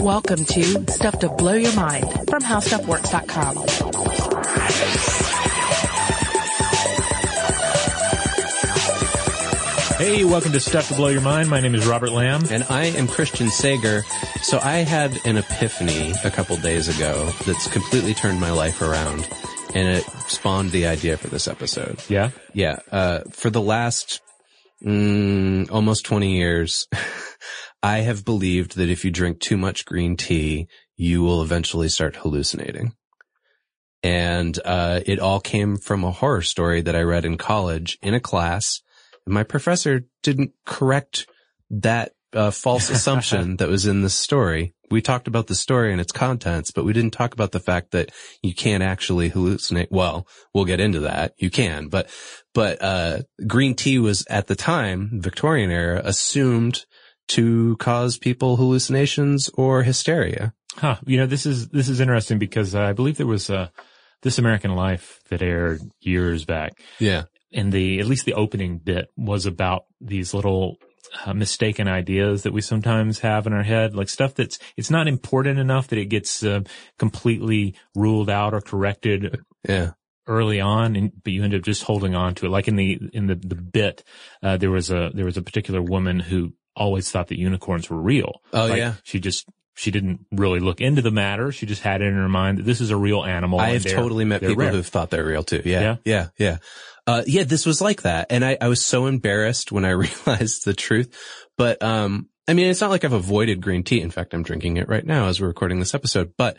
Welcome to Stuff to Blow Your Mind from HowStuffWorks.com. Hey, welcome to Stuff to Blow Your Mind. My name is Robert Lamb. And I am Christian Sager. So I had an epiphany a couple days ago that's completely turned my life around and it spawned the idea for this episode. Yeah? Yeah. Uh, for the last, mm, almost 20 years, I have believed that if you drink too much green tea, you will eventually start hallucinating. And, uh, it all came from a horror story that I read in college in a class And my professor didn't correct that uh, false assumption that was in the story. We talked about the story and its contents, but we didn't talk about the fact that you can't actually hallucinate. Well, we'll get into that. You can, but, but, uh, green tea was at the time, Victorian era, assumed to cause people hallucinations or hysteria. Huh. You know, this is, this is interesting because uh, I believe there was, uh, This American Life that aired years back. Yeah and the at least the opening bit was about these little uh, mistaken ideas that we sometimes have in our head, like stuff that's it's not important enough that it gets uh, completely ruled out or corrected. Yeah. Early on, and, but you end up just holding on to it. Like in the in the the bit, uh, there was a there was a particular woman who always thought that unicorns were real. Oh like, yeah. She just she didn't really look into the matter. She just had it in her mind that this is a real animal. I have totally met people rare. who've thought they're real too. Yeah. Yeah. Yeah. Yeah. Uh, yeah, this was like that. And I, I was so embarrassed when I realized the truth. But, um, I mean, it's not like I've avoided green tea. In fact, I'm drinking it right now as we're recording this episode, but,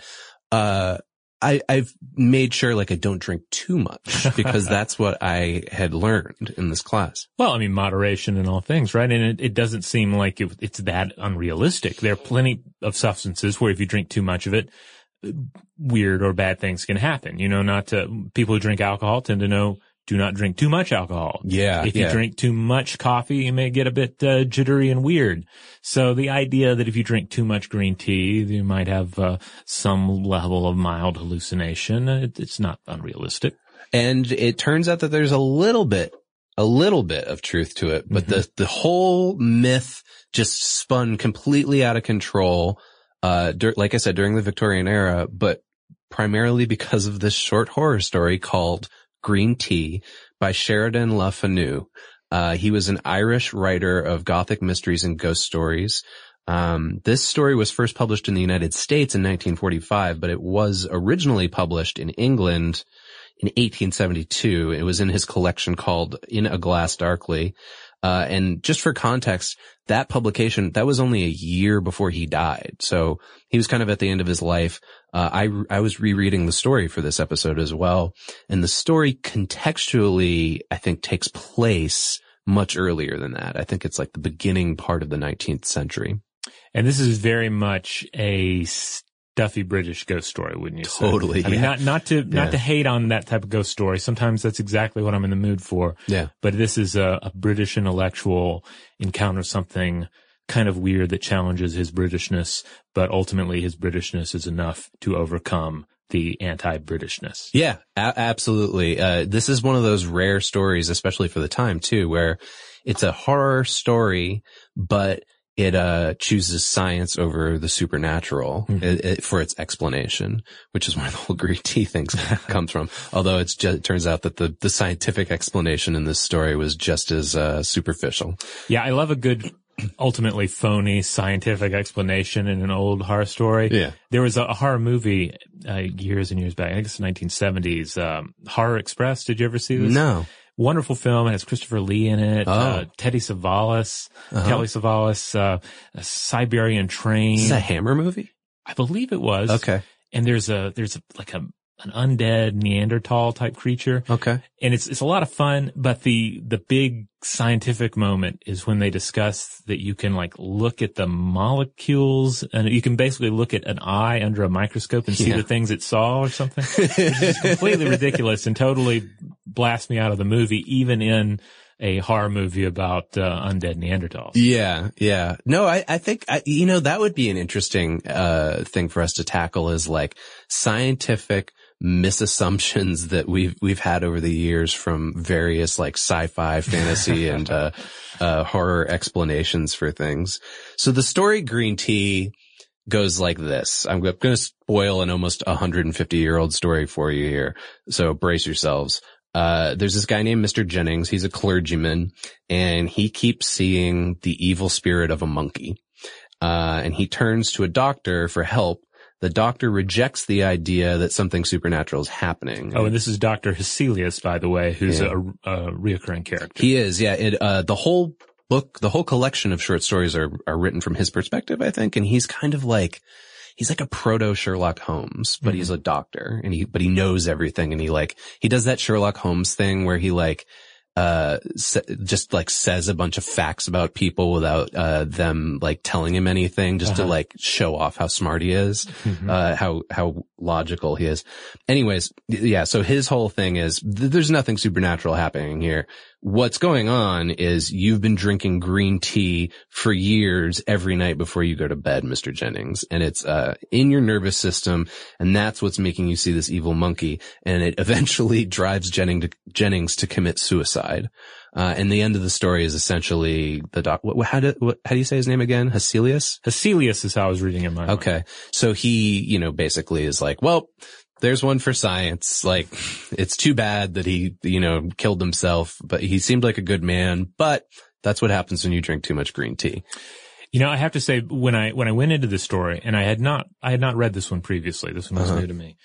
uh, I, I've made sure like I don't drink too much because that's what I had learned in this class. Well, I mean, moderation in all things, right? And it, it doesn't seem like it, it's that unrealistic. There are plenty of substances where if you drink too much of it, weird or bad things can happen. You know, not to, people who drink alcohol tend to know do not drink too much alcohol. Yeah. If you drink too much coffee, you may get a bit uh, jittery and weird. So the idea that if you drink too much green tea, you might have uh, some level of mild hallucination. It, it's not unrealistic. And it turns out that there's a little bit, a little bit of truth to it, but mm-hmm. the, the whole myth just spun completely out of control. Uh, dur- like I said, during the Victorian era, but primarily because of this short horror story called Green Tea by Sheridan Le Fanu. Uh, he was an Irish writer of gothic mysteries and ghost stories. Um, this story was first published in the United States in 1945, but it was originally published in England in 1872. It was in his collection called In a Glass Darkly. Uh, and just for context, that publication, that was only a year before he died. So he was kind of at the end of his life. Uh, I, I was rereading the story for this episode as well. And the story contextually, I think takes place much earlier than that. I think it's like the beginning part of the 19th century. And this is very much a stuffy British ghost story, wouldn't you say? Totally. I mean, yeah. not, not to, not Yeah. to hate on that type of ghost story. Sometimes that's exactly what I'm in the mood for. Yeah. But this is a, a British intellectual encounters something kind of weird that challenges his Britishness, but ultimately his Britishness is enough to overcome the anti-Britishness. Yeah, a- absolutely. Uh, this is one of those rare stories, especially for the time too, where it's a horror story, but it, uh, chooses science over the supernatural Mhm. it, it- for its explanation, which is where the whole green tea thing comes from. Although it's just, it turns out that the, the scientific explanation in this story was just as, uh, superficial. Yeah, I love a good, ultimately phony scientific explanation in an old horror story. Yeah. There was a, a horror movie uh, years and years back, I guess the 1970s, um, Horror Express. Did you ever see this? No. Wonderful film. It has Christopher Lee in it, Oh. uh, Teddy Savalas, Uh-huh. Telly Savalas, uh, a Siberian Train. Is a Hammer movie? I believe it was. Okay. And there's a, there's a, like a, an undead Neanderthal type creature. Okay. And it's, it's a lot of fun, but the, the big scientific moment is when they discuss that you can like look at the molecules and you can basically look at an eye under a microscope and see the things it saw or something. It's completely ridiculous and totally blast me out of the movie, even in a horror movie about uh, undead Neanderthals. Yeah, yeah. No, I, I think, I, you know, that would be an interesting, uh, thing for us to tackle is like scientific misassumptions that we've, we've had over the years from various like sci-fi, fantasy and, uh, uh, horror explanations for things. So the story Green Tea goes like this. I'm going to spoil an almost 150 year old story for you here. So brace yourselves. Uh, there's this guy named Mr. Jennings. He's a clergyman and he keeps seeing the evil spirit of a monkey. Uh, and he turns to a doctor for help. The doctor rejects the idea that something supernatural is happening. Oh, and this is Dr. Hesselius, by the way, who's Yeah. a, a reoccurring character. He is, yeah. It, uh, the whole book, the whole collection of short stories are, are written from his perspective, I think. And he's kind of like, he's like a proto Sherlock Holmes, but he's a doctor and he, but he knows everything. And he like, he does that Sherlock Holmes thing where he like, uh, just like says a bunch of facts about people without, uh, them like telling him anything just to Uh-huh. like show off how smart he is, Mhm. uh, how, how logical he is. Anyways, yeah, so his whole thing is th- there's nothing supernatural happening here. What's going on is you've been drinking green tea for years every night before you go to bed, Mr. Jennings, and it's, uh, in your nervous system. And that's what's making you see this evil monkey. And it eventually drives Jennings to, Jennings to commit suicide. Uh, and the end of the story is essentially the doc, what, how do, what, how do you say his name again? Hesselius? Hesselius is how I was reading it. my mind. Okay. So he, you know, basically is like, well, there's one for science. Like, it's too bad that he, you know, killed himself, but he seemed like a good man, but that's what happens when you drink too much green tea. You know, I have to say when I when I went into this story and I had not I had not read this one previously. This one was Uh-huh. new to me.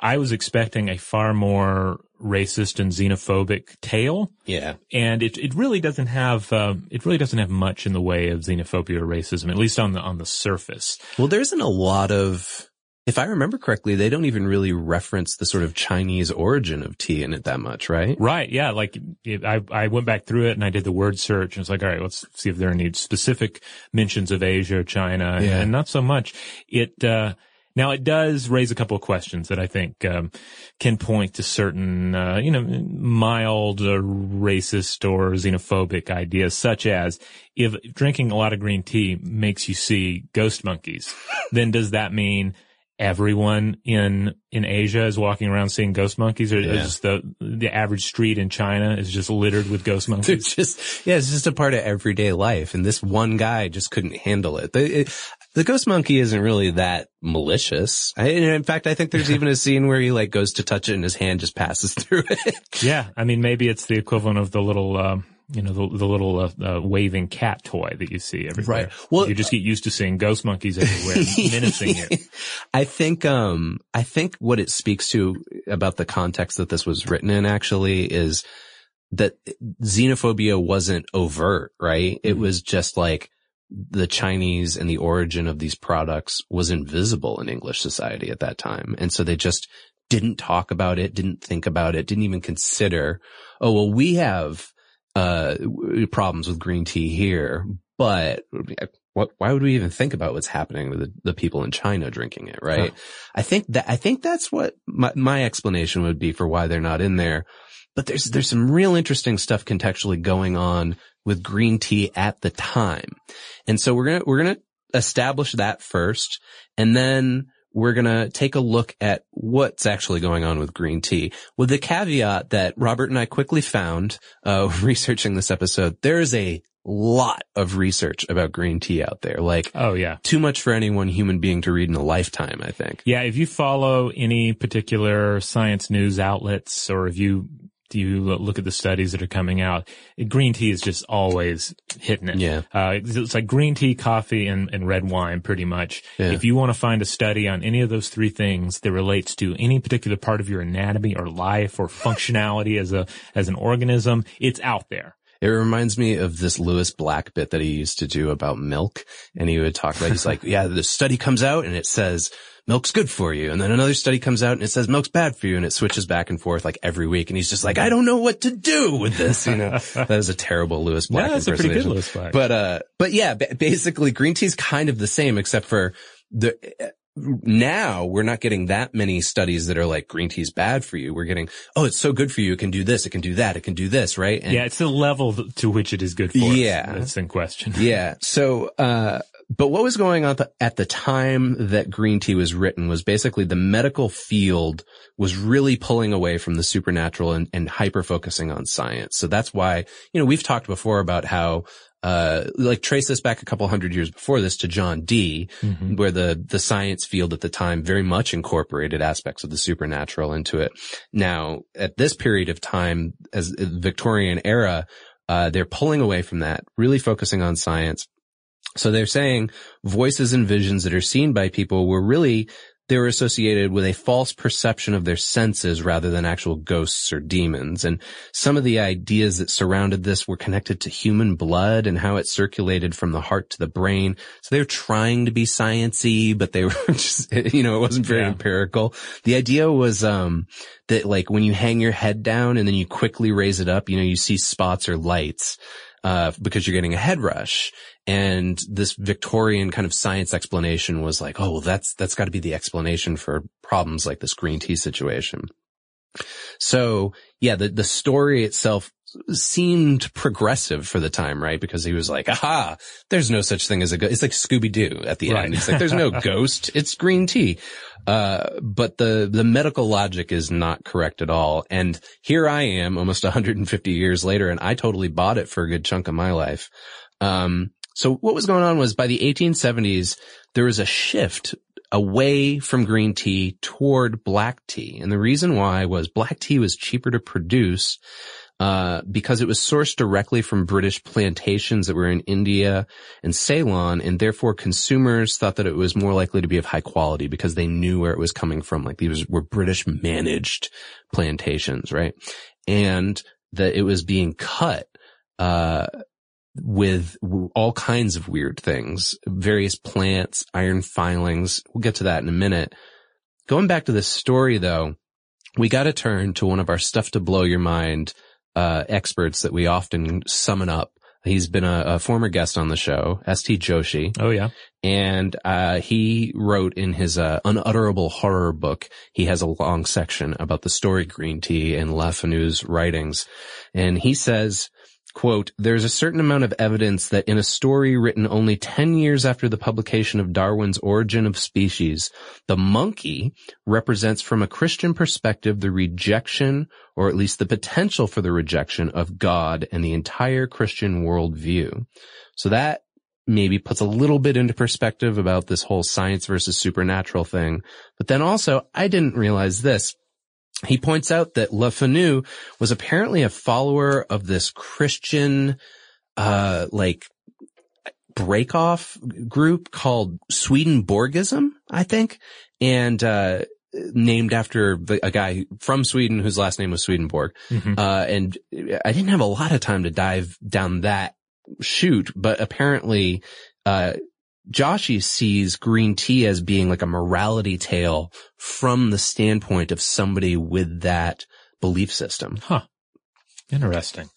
I was expecting a far more racist and xenophobic tale, Yeah. and it it really doesn't have um, it really doesn't have much in the way of xenophobia or racism, at least on the on the surface. Well, there isn't a lot of, if I remember correctly, they don't even really reference the sort of Chinese origin of tea in it that much, right? Right. Yeah. Like it, I, I went back through it and I did the word search and it's like, all right, let's see if there are any specific mentions of Asia or China and, Yeah. and not so much. It, uh, now it does raise a couple of questions that I think, um, can point to certain, uh, you know, mild uh, racist or xenophobic ideas such as if drinking a lot of green tea makes you see ghost monkeys, then does that mean everyone in in Asia is walking around seeing ghost monkeys, or Yeah. is the the average street in China is just littered with ghost monkeys? just, yeah, it's just a part of everyday life. And this one guy just couldn't handle it. The, it, the ghost monkey isn't really that malicious. I, in fact, I think there's even a scene where he like goes to touch it and his hand just passes through it. yeah, I mean maybe it's the equivalent of the little. Um, you know, the, the little uh, uh, waving cat toy that you see everywhere. Right. Well- you just get used to seeing ghost monkeys everywhere menacing you. I think, um, I think what it speaks to about the context that this was written in actually is that xenophobia wasn't overt, right? It Mhm. was just like the Chinese and the origin of these products was invisible in English society at that time. And so they just didn't talk about it, didn't think about it, didn't even consider, oh, well, we have, uh, problems with green tea here, but what, why would we even think about what's happening to the, the people in China drinking it, right? I think that, I think that's what my, my explanation would be for why they're not in there. But there's, there's some real interesting stuff contextually going on with green tea at the time. And so we're going to, we're going to establish that first. And then we're going to take a look at what's actually going on with green tea with the caveat that Robert and I quickly found, uh, researching this episode. There is a lot of research about green tea out there. Like Oh yeah. too much for any one human being to read in a lifetime, I think. Yeah, if you follow any particular science news outlets or if you do you look at the studies that are coming out, green tea is just always hitting it. Yeah. Uh, it's it's like green tea, coffee, and, and red wine pretty much. Yeah. If you want to find a study on any of those three things that relates to any particular part of your anatomy or life or functionality as a, as an organism, it's out there. It reminds me of this Lewis Black bit that he used to do about milk. And he would talk about, he's like, yeah, the study comes out and it says milk's good for you. And then another study comes out and it says milk's bad for you. And it switches back and forth like every week. And he's just like, I don't know what to do with this. You know, that is a terrible Lewis Black Yeah, that's a pretty good. Lewis Black. But, uh, but yeah, ba- basically green tea's kind of the same except for the, now we're not getting that many studies that are like green tea is bad for you. We're getting, oh, it's so good for you. It can do this. It can do that. It can do this. Right. And yeah. It's the level to which it is good for. Yeah. That's in question. Yeah. So, uh, but what was going on at the time that green tea was written was basically the medical field was really pulling away from the supernatural and, and hyper focusing on science. So that's why, you know, we've talked before about how uh, like trace this back a couple hundred years before this to John Dee, mm-hmm. where the, the science field at the time very much incorporated aspects of the supernatural into it. Now, at this period of time, as Victorian era, uh, they're pulling away from that, really focusing on science. So they're saying voices and visions that are seen by people were really they were associated with a false perception of their senses rather than actual ghosts or demons. And some of the ideas that surrounded this were connected to human blood and how it circulated from the heart to the brain. So they were trying to be sciency, but they were just, you know, it wasn't very yeah. empirical. The idea was, um, that like when you hang your head down and then you quickly raise it up, you know, you see spots or lights uh, because you're getting a head rush. And this Victorian kind of science explanation was like, oh, well, that's, that's got to be the explanation for problems like this green tea situation. So yeah, the, the story itself seemed progressive for the time, right? Because he was like, aha, there's no such thing as a ghost. It's like Scooby-Doo at the right. end. It's like, there's no ghost. It's green tea. Uh, but the, the medical logic is not correct at all. And here I am almost 150 years later and I totally bought it for a good chunk of my life. Um, so what was going on was by the 1870s, there was a shift away from green tea toward black tea. And the reason why was black tea was cheaper to produce uh, because it was sourced directly from British plantations that were in India and Ceylon, and therefore consumers thought that it was more likely to be of high quality because they knew where it was coming from. Like these were British managed plantations, right? And that it was being cut, uh, with all kinds of weird things, various plants, iron filings. We'll get to that in a minute. Going back to this story though, we got to turn to one of our stuff to blow your mind uh, experts that we often summon up. He's been a, a former guest on the show, S.T. Joshi. Oh yeah. And, uh, he wrote in his, uh, unutterable horror book, he has a long section about the story green tea and Le Fanu's writings. And he says, Quote, there's a certain amount of evidence that in a story written only 10 years after the publication of Darwin's Origin of Species, the monkey represents from a Christian perspective the rejection, or at least the potential for the rejection of God and the entire Christian worldview. So that maybe puts a little bit into perspective about this whole science versus supernatural thing. But then also, I didn't realize this he points out that Le Fanu was apparently a follower of this Christian, uh, like breakoff group called Swedenborgism, I think, and, uh, named after a guy from Sweden whose last name was Swedenborg. Mm-hmm. Uh, and I didn't have a lot of time to dive down that chute, but apparently, uh, Joshi sees green tea as being like a morality tale from the standpoint of somebody with that belief system. Huh. Interesting.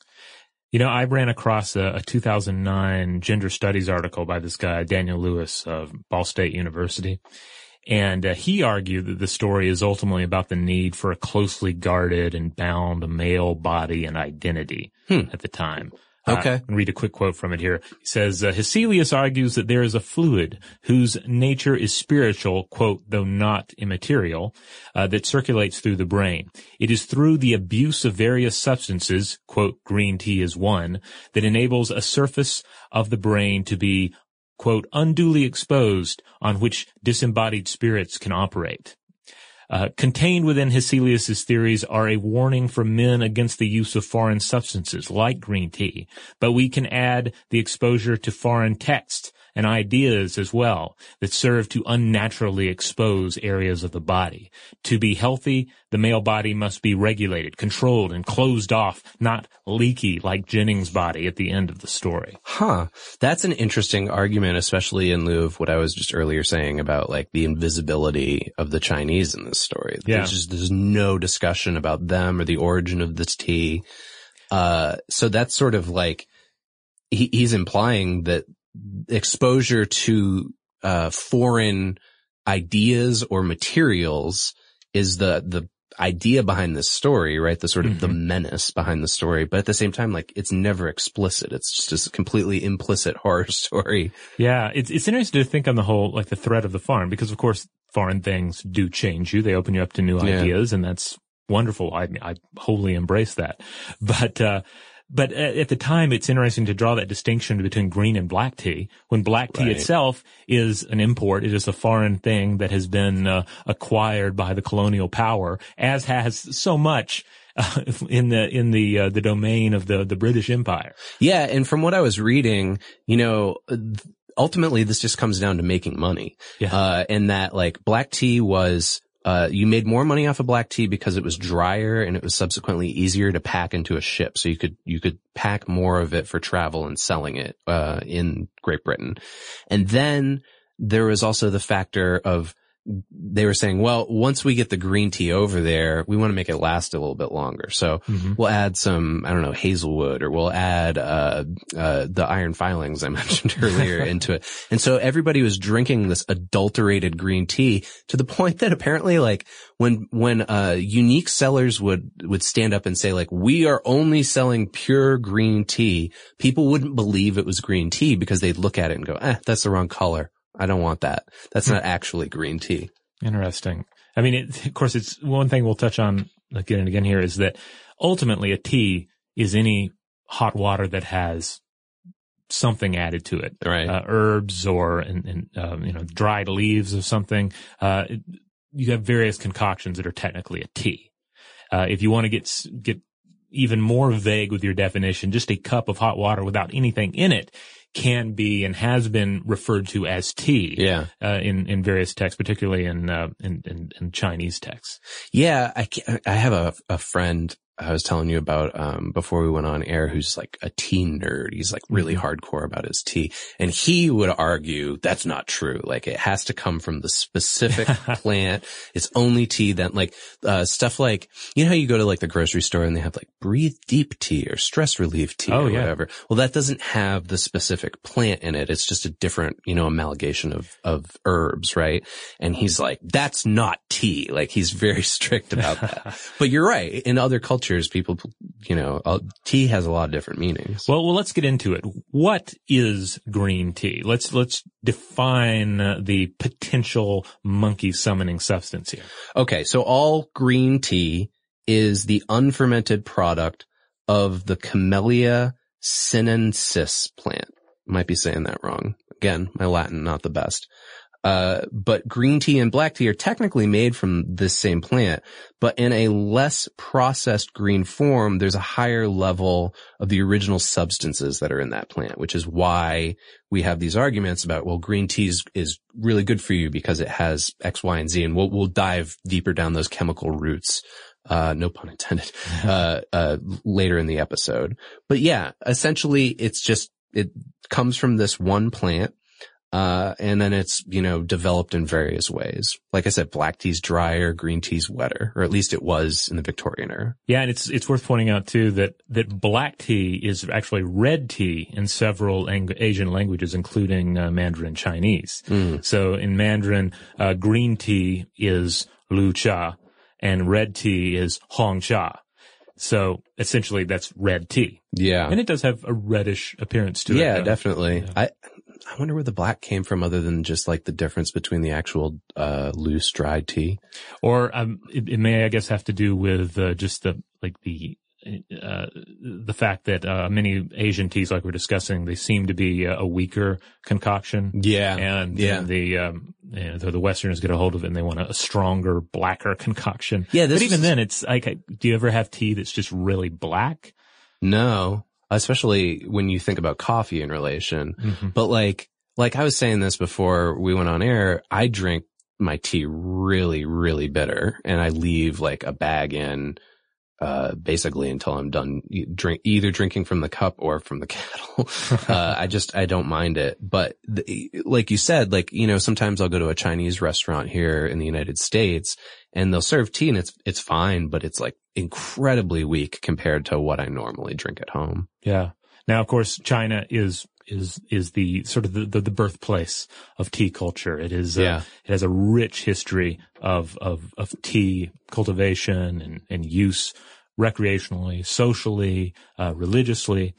You know, I ran across a, a 2009 gender studies article by this guy, Daniel Lewis of Ball State University. And uh, he argued that the story is ultimately about the need for a closely guarded and bound male body and identity hmm. at the time. Okay. Uh, read a quick quote from it here. He says, uh, Hesselius argues that there is a fluid whose nature is spiritual, quote, though not immaterial, uh, that circulates through the brain. It is through the abuse of various substances, quote, green tea is one, that enables a surface of the brain to be, quote, unduly exposed on which disembodied spirits can operate. Uh, contained within Hesselius's theories are a warning for men against the use of foreign substances like green tea, but we can add the exposure to foreign texts and ideas as well that serve to unnaturally expose areas of the body. To be healthy, the male body must be regulated, controlled, and closed off, not leaky like Jennings' body at the end of the story. Huh. That's an interesting argument, especially in lieu of what I was just earlier saying about like the invisibility of the Chinese in this story. Yeah. There's just, there's no discussion about them or the origin of this tea. Uh, so that's sort of like, he, he's implying that exposure to uh, foreign ideas or materials is the, the idea behind this story, right? The sort of the menace behind the story. But at the same time, like it's never explicit. It's just a completely implicit horror story. Yeah, it's it's interesting to think on the whole, like the threat of the farm, because of course foreign things do change you. They open you up to new Yeah. ideas, and that's wonderful. I I wholly embrace that. But uh, but at the time, it's interesting to draw that distinction between green and black tea. When black tea Right. itself is an import, it is a foreign thing that has been uh, acquired by the colonial power, as has so much. Uh, in the in the uh, the domain of the the British Empire, Yeah. And from what I was reading, you know, ultimately this just comes down to making money. Yeah. Uh, and that like black tea was, uh, you made more money off of black tea because it was drier and it was subsequently easier to pack into a ship. So you could, you could pack more of it for travel and selling it, uh, in Great Britain. And then there was also the factor of, they were saying, well, once we get the green tea over there, we want to make it last a little bit longer. So we'll add some, I don't know, hazelwood or we'll add, uh, uh, the iron filings I mentioned earlier into it. And so everybody was drinking this adulterated green tea to the point that apparently like when, when, uh, unique sellers would, would stand up and say like, we are only selling pure green tea, people wouldn't believe it was green tea because they'd look at it and go, eh, that's the wrong color. I don't want that. That's not actually green tea. Interesting. I mean, it, of course, it's one thing we'll touch on again and again here is that ultimately a tea is any hot water that has something added to it, Right. uh, herbs or and, and um, you know dried leaves of something. Uh, it- you have various concoctions that are technically a tea. Uh, if you want to get get even more vague with your definition, just a cup of hot water without anything in it can be and has been referred to as tea yeah. uh, in in various texts, particularly in uh, in, in, in Chinese texts. Yeah, I, I have a, a friend I was telling you about, um, before we went on air who's like a tea nerd. He's like really hardcore about his tea and he would argue that's not true. Like it has to come from the specific plant. It's only tea that like, uh, stuff like, you know how you go to like the grocery store and they have like breathe deep tea or stress relief tea Oh, or yeah. whatever. Well, that doesn't have the specific plant in it. It's just a different, you know, amalgamation of, of herbs, right? And he's like, that's not tea. Like he's very strict about that. but you're right. In other cultures, people, you know, uh, tea has a lot of different meanings. Well, well, let's get into it. What is green tea? Let's let's define the potential monkey summoning substance here. Okay. So all green tea is the unfermented product of the Camellia sinensis plant. Might be saying that wrong. Again, my Latin not the best. Uh, but green tea and black tea are technically made from this same plant, but in a less processed green form, there's a higher level of the original substances that are in that plant, which is why we have these arguments about, well, green tea is, is really good for you because it has X, Y, and Z, and we'll, we'll dive deeper down those chemical roots. Uh, no pun intended, uh, uh, later in the episode. But yeah, essentially it's just, it comes from this one plant. Uh, and then it's, you know, developed in various ways. Like I said, black tea's drier, green tea's wetter, or at least it was in the Victorian era. Yeah, and it's it's worth pointing out too that that black tea is actually red tea in several ang- Asian languages, including uh, Mandarin Chinese. So in Mandarin, uh, green tea is lu cha, and red tea is hong cha. So essentially, that's red tea, Yeah. and it does have a reddish appearance to it. yeah, though. definitely. I, I wonder where the black came from other than just like the difference between the actual, uh, loose dried tea. Or um, it, it may, I guess, have to do with uh, just the like the uh, the fact that uh, many Asian teas, like we're discussing, they seem to be uh, a weaker concoction. Yeah. And Yeah. the um, you know, the, Westerners get a hold of it and they want a, stronger, blacker concoction. Yeah, this but even is- then, it's like, do you ever have tea that's just really black? No, especially when you think about coffee in relation. Mm-hmm. But like, like I was saying this before we went on air, I drink my tea really, really bitter and I leave like a bag in, uh, basically until I'm done drink, either drinking from the cup or from the kettle. uh, I just, I don't mind it. But the, like you said, like, you know, sometimes I'll go to a Chinese restaurant here in the United States and they'll serve tea and it's, it's fine, but it's like incredibly weak compared to what I normally drink at home. Yeah. Now, of course, China is is is the sort of the, the, the birthplace of tea culture. It is uh, Yeah. it has a rich history of of of tea cultivation and and use recreationally, socially, uh, religiously.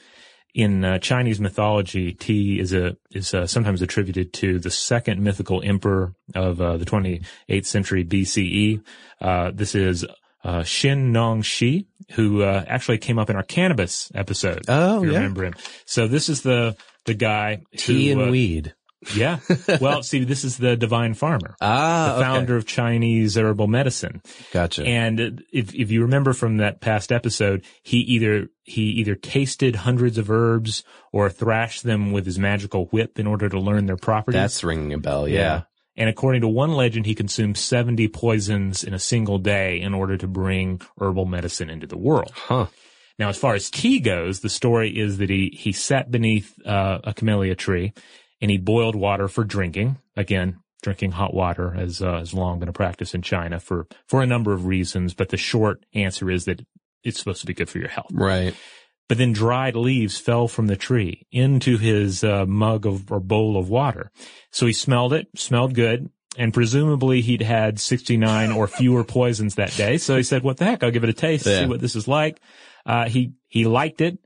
In uh, Chinese mythology, tea is a is uh, sometimes attributed to the second mythical emperor of uh, the 28th century BCE. Uh, this is uh, Shen Nong Shi, who uh, actually came up in our cannabis episode. Oh, if you yeah. remember him. So this is the the guy Tea who, and uh, weed. Yeah. Well, see, this is the divine farmer, Ah, the founder of Chinese herbal medicine. Gotcha. And if if you remember from that past episode, he either he either tasted hundreds of herbs or thrashed them with his magical whip in order to learn their properties. That's ringing a bell. Yeah. And according to one legend, he consumed 70 poisons in a single day in order to bring herbal medicine into the world. Huh. Now, as far as tea goes, the story is that he, he sat beneath uh, a camellia tree and he boiled water for drinking. Again, drinking hot water has, uh, has long been a practice in China for, for a number of reasons, but the short answer is that it's supposed to be good for your health. Right. But then dried leaves fell from the tree into his uh, mug of or bowl of water. So he smelled it, smelled good, and presumably he'd had 69 or fewer poisons that day. So he said, what the heck? I'll give it a taste, Yeah. see what this is like. Uh, he, he liked it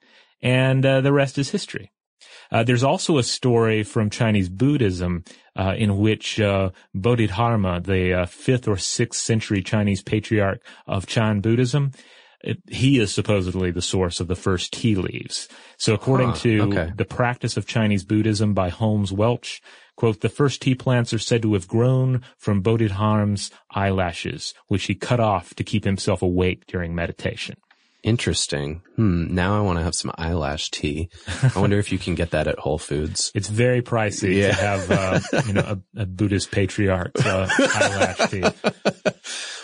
and, uh, the rest is history. Uh, there's also a story from Chinese Buddhism, uh, in which, uh, Bodhidharma, the uh, fifth or sixth century Chinese patriarch of Chan Buddhism, it, he is supposedly the source of the first tea leaves. So according Huh, to okay. the practice of Chinese Buddhism by Holmes Welch, quote, the first tea plants are said to have grown from Bodhidharma's eyelashes, which he cut off to keep himself awake during meditation. Interesting. Hmm. Now I want to have some eyelash tea. I wonder if you can get that at Whole Foods. It's very pricey Yeah. to have, uh, you know, a, a Buddhist patriarch's uh, eyelash tea.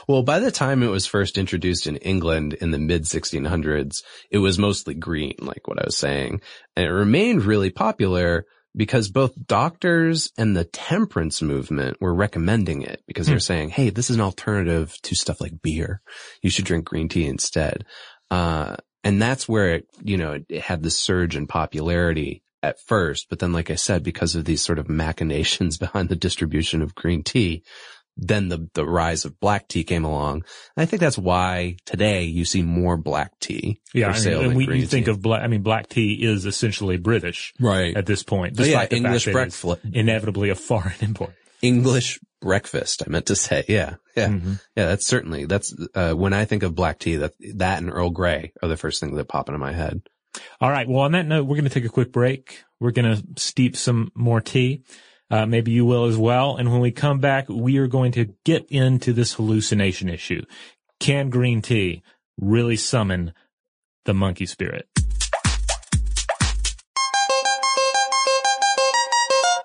Well, by the time it was first introduced in England in the mid 1600s, it was mostly green, like what I was saying. And it remained really popular because both doctors and the temperance movement were recommending it because they're saying, Hey, this is an alternative to stuff like beer. You should drink green tea instead. Uh, and that's where it, you know, it, it had this surge in popularity at first. But then, like I said, because of these sort of machinations behind the distribution of green tea, then the, the rise of black tea came along. And I think that's why today you see more black tea Yeah, for I mean, and we, you think tea. of black, I mean, black tea is essentially British right. at this point. Oh, yeah, despite the English breakfast. Inevitably a foreign import. English breakfast. I meant to say, yeah, yeah, Mhm. yeah. That's certainly that's uh, when I think of black tea. That that and Earl Grey are the first things that pop into my head. All right. Well, on that note, we're going to take a quick break. We're going to steep some more tea. Uh, maybe you will as well. And when we come back, we are going to get into this hallucination issue. Can green tea really summon the monkey spirit?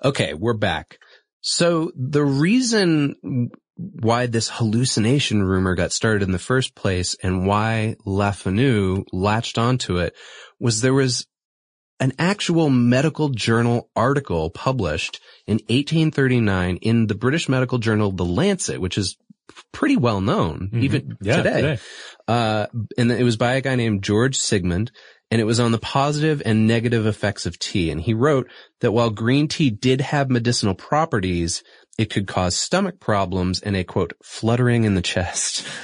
Okay, we're back. So the reason why this hallucination rumor got started in the first place and why Le Fanu latched onto it was there was an actual medical journal article published in 1839 in the British medical journal The Lancet, which is pretty well known even Mm-hmm. Yeah, today. today. Uh, and it was by a guy named George Sigmond, and it was on the positive and negative effects of tea. And he wrote that while green tea did have medicinal properties, it could cause stomach problems and a quote, fluttering in the chest.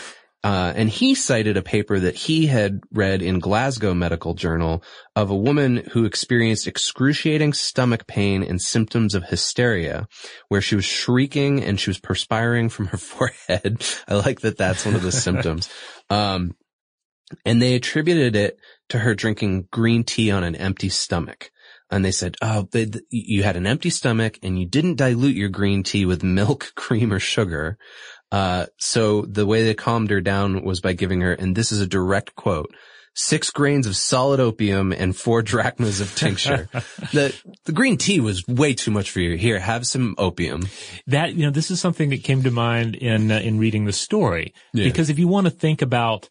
Uh, and he cited a paper that he had read in Glasgow Medical Journal of a woman who experienced excruciating stomach pain and symptoms of hysteria, where she was shrieking and she was perspiring from her forehead. I like that that's one of the symptoms. Um, and they attributed it to her drinking green tea on an empty stomach. And they said, oh, they, th- you had an empty stomach and you didn't dilute your green tea with milk, cream, or sugar. Uh, so the way they calmed her down was by giving her, and this is a direct quote, six grains of solid opium and four drachmas of tincture. the, the green tea was way too much for you. Here, have some opium. That, you know, this is something that came to mind in, uh, in reading the story. Yeah. Because if you want to think about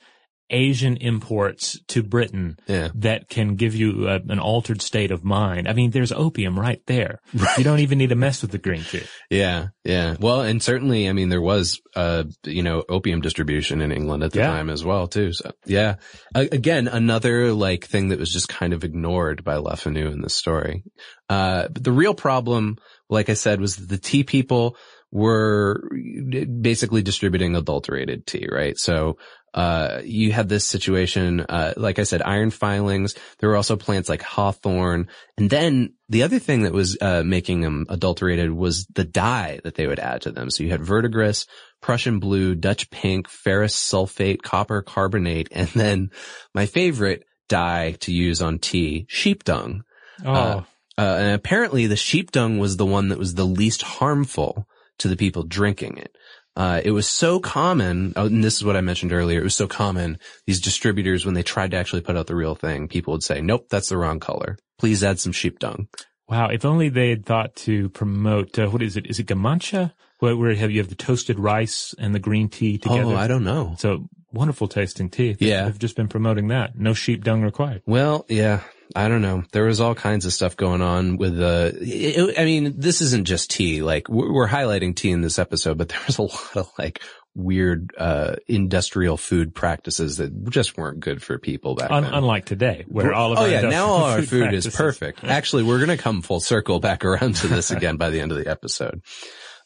Asian imports to Britain Yeah. that can give you a, an altered state of mind. I mean, there's opium right there. You don't even need to mess with the green tea. Yeah, yeah. Well, and certainly, I mean, there was, uh, you know, opium distribution in England at the Yeah. time as well, too. So, yeah. A- again, another like thing that was just kind of ignored by Le Fanu in this story. Uh, but the real problem, like I said, was that the tea people were basically distributing adulterated tea, right? So, uh, you had this situation, uh, like I said, iron filings. There were also plants like hawthorn. And then the other thing that was, uh, making them adulterated was the dye that they would add to them. So you had verdigris, Prussian blue, Dutch pink, ferrous sulfate, copper carbonate, and then my favorite dye to use on tea, sheep dung. Oh, Uh, Uh, and apparently the sheep dung was the one that was the least harmful to the people drinking it. Uh, it was so common, oh, and this is what I mentioned earlier, it was so common, these distributors, when they tried to actually put out the real thing, people would say, nope, that's the wrong color. Please add some sheep dung. wow. If only they had thought to promote, uh, what is it? Is it gamancha? Where, where have, you have the toasted rice and the green tea together. Oh, I don't know. So wonderful tasting tea. They- Yeah. I've just been promoting that. No sheep dung required. Well, yeah, I don't know. There was all kinds of stuff going on with the, it- I mean, this isn't just tea. Like we're we're highlighting tea in this episode, but there was a lot of like weird, uh, industrial food practices that just weren't good for people back Un- then. unlike today, where all of oh our yeah, now all our food is perfect. Actually, we're going to come full circle back around to this again by the end of the episode.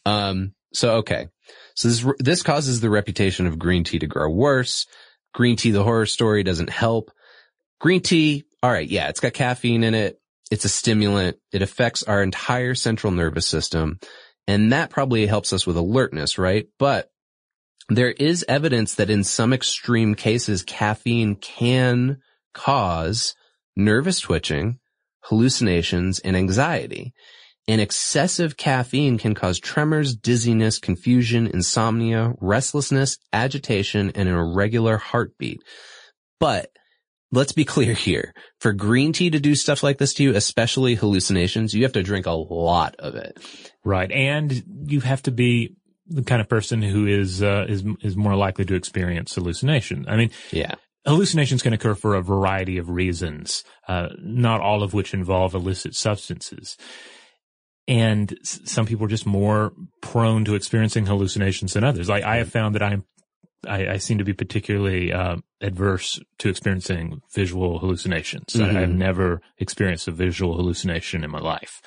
Um, so okay. So this, this causes the reputation of green tea to grow worse. Green tea, the horror story doesn't help. Green tea, all right, yeah, it's got caffeine in it. It's a stimulant. It affects our entire central nervous system. And that probably helps us with alertness, right? But there is evidence that in some extreme cases, caffeine can cause nervous twitching, hallucinations, and anxiety. And excessive caffeine can cause tremors, dizziness, confusion, insomnia, restlessness, agitation, and an irregular heartbeat. But let's be clear here. For green tea to do stuff like this to you, especially hallucinations, you have to drink a lot of it. Right. And you have to be the kind of person who is, uh, is, is more likely to experience hallucination. I mean, Yeah. hallucinations can occur for a variety of reasons, uh, not all of which involve illicit substances. And s- some people are just more prone to experiencing hallucinations than others. Like I have found that I'm, I, I seem to be particularly uh, adverse to experiencing visual hallucinations. I, Mhm. I've never experienced a visual hallucination in my life.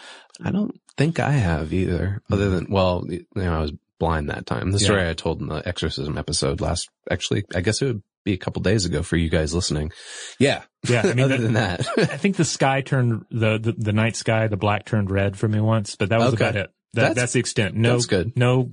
I don't think I have either, other than, well, you know, I was blind that time. The Yeah. story I told in the exorcism episode last, actually, I guess it would be a couple days ago for you guys listening. Yeah. Yeah, I mean, other that- than that. I think the sky turned the, the the night sky, the black turned red for me once, but that was Okay. about it. That, That's- that's, the extent. No, that's good. No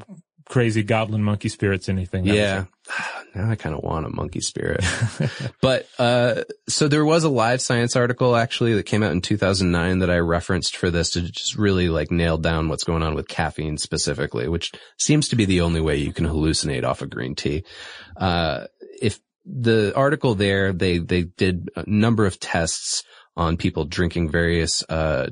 crazy goblin monkey spirits, anything. Yeah. Now I kind of want a monkey spirit. but, uh, so there was a live science article actually that came out in 2009 that I referenced for this to just really like nail down what's going on with caffeine specifically, which seems to be the only way you can hallucinate off of green tea. Uh, if the article there, they, they did a number of tests on people drinking various, uh,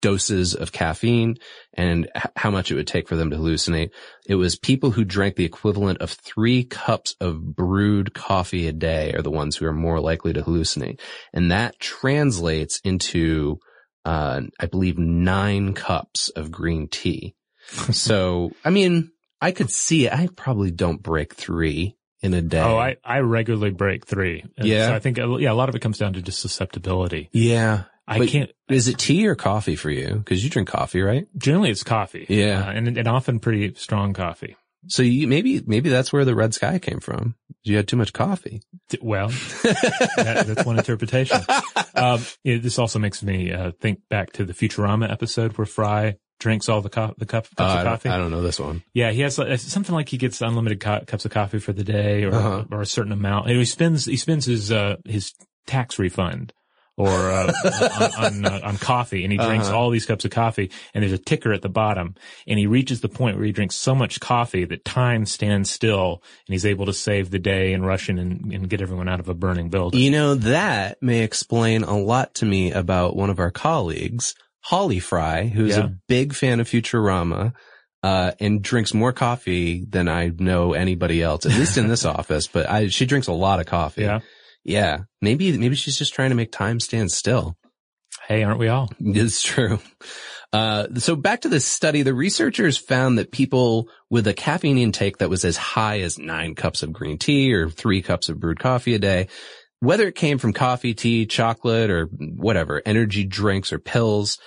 doses of caffeine and h- how much it would take for them to hallucinate. It was people who drank the equivalent of three cups of brewed coffee a day are the ones who are more likely to hallucinate. And that translates into, uh, I believe nine cups of green tea. so, I mean, I could see it. I probably don't break three in a day. Oh, I, I regularly break three. And Yeah? So I think, uh, yeah, a lot of it comes down to just susceptibility. yeah. I But can't, Is it tea or coffee for you? Cause you drink coffee, right? generally it's coffee. Yeah. Uh, and, and often pretty strong coffee. So you, maybe, maybe that's where the red sky came from. You had too much coffee. Well, that, that's one interpretation. Um, this also makes me, uh, think back to the Futurama episode where Fry drinks all the, co- the cup, cups I, of coffee. I don't know this one. Yeah, he has uh, something like he gets unlimited co- cups of coffee for the day, or Uh-huh. or a certain amount. And he spends he spends his uh, his tax refund or uh, on on, uh, on coffee, and he drinks Uh-huh. all these cups of coffee. And there's a ticker at the bottom, and he reaches the point where he drinks so much coffee that time stands still, and he's able to save the day and rush in and, and get everyone out of a burning building. You know, that may explain a lot to me about one of our colleagues, Holly Fry, who's Yeah. a big fan of Futurama. uh, and drinks more coffee than I know anybody else, at least in this office, but I, she drinks a lot of coffee. Yeah. Yeah. Maybe, maybe she's just trying to make time stand still. Hey, aren't we all? It's true. Uh, so back to this study, the researchers found that people with a caffeine intake that was as high as nine cups of green tea or three cups of brewed coffee a day, whether it came from coffee, tea, chocolate, or whatever, energy drinks or pills,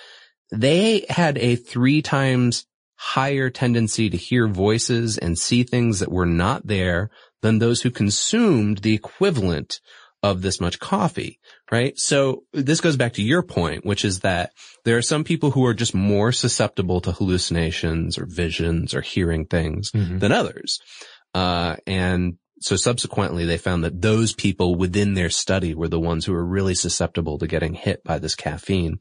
they had a three times higher tendency to hear voices and see things that were not there than those who consumed the equivalent of this much coffee, right? So this goes back to your point, which is that there are some people who are just more susceptible to hallucinations or visions or hearing things Mhm. than others. Uh, and so subsequently they found that those people within their study were the ones who were really susceptible to getting hit by this caffeine.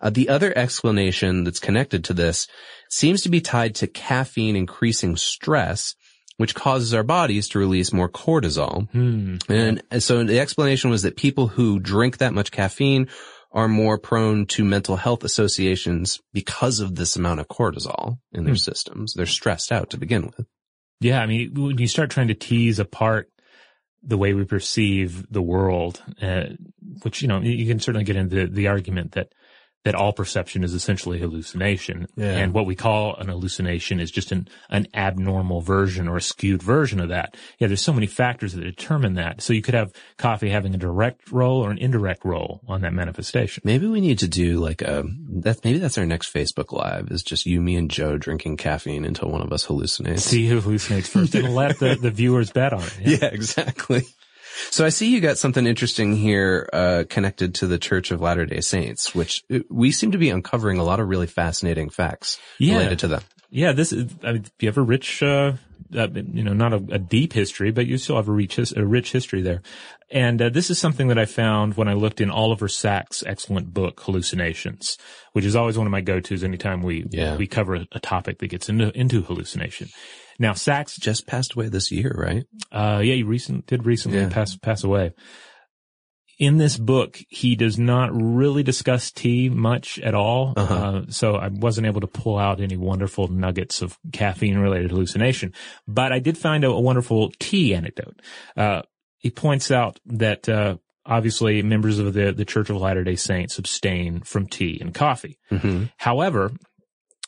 Uh, the other explanation that's connected to this seems to be tied to caffeine increasing stress, which causes our bodies to release more cortisol. Hmm. And so the explanation was that people who drink that much caffeine are more prone to mental health associations because of this amount of cortisol in their Hmm. systems. They're stressed out to begin with. Yeah, I mean, when you start trying to tease apart the way we perceive the world, uh, which you know, you can certainly get into the argument that that all perception is essentially hallucination, Yeah. and what we call an hallucination is just an an abnormal version or a skewed version of that. Yeah, there's so many factors that determine that. So you could have coffee having a direct role or an indirect role on that manifestation. Maybe we need to do like um, a, that, maybe that's our next Facebook live is just you, me and Joe drinking caffeine until one of us hallucinates. See who hallucinates first, and let the, the viewers bet on it. Yeah, exactly. So I see you got something interesting here, uh, connected to the Church of Latter-day Saints, which uh, we seem to be uncovering a lot of really fascinating facts Yeah. related to them. Yeah, this is, I mean, you have a rich, uh, uh, you know, not a, a deep history, but you still have a rich, a rich history there. And uh, this is something that I found when I looked in Oliver Sacks' excellent book, Hallucinations, which is always one of my go-tos anytime we, Yeah. we cover a, a topic that gets into, into hallucination. Now, Sacks, Just passed away this year, right? uh, yeah, he recent, did recently Yeah. pass, pass away. In this book, he does not really discuss tea much at all. Uh-huh. Uh, so I wasn't able to pull out any wonderful nuggets of caffeine related hallucination, but I did find a, a wonderful tea anecdote. Uh, he points out that, uh, obviously members of the, the Church of Latter-day Saints abstain from tea and coffee. Mm-hmm. However,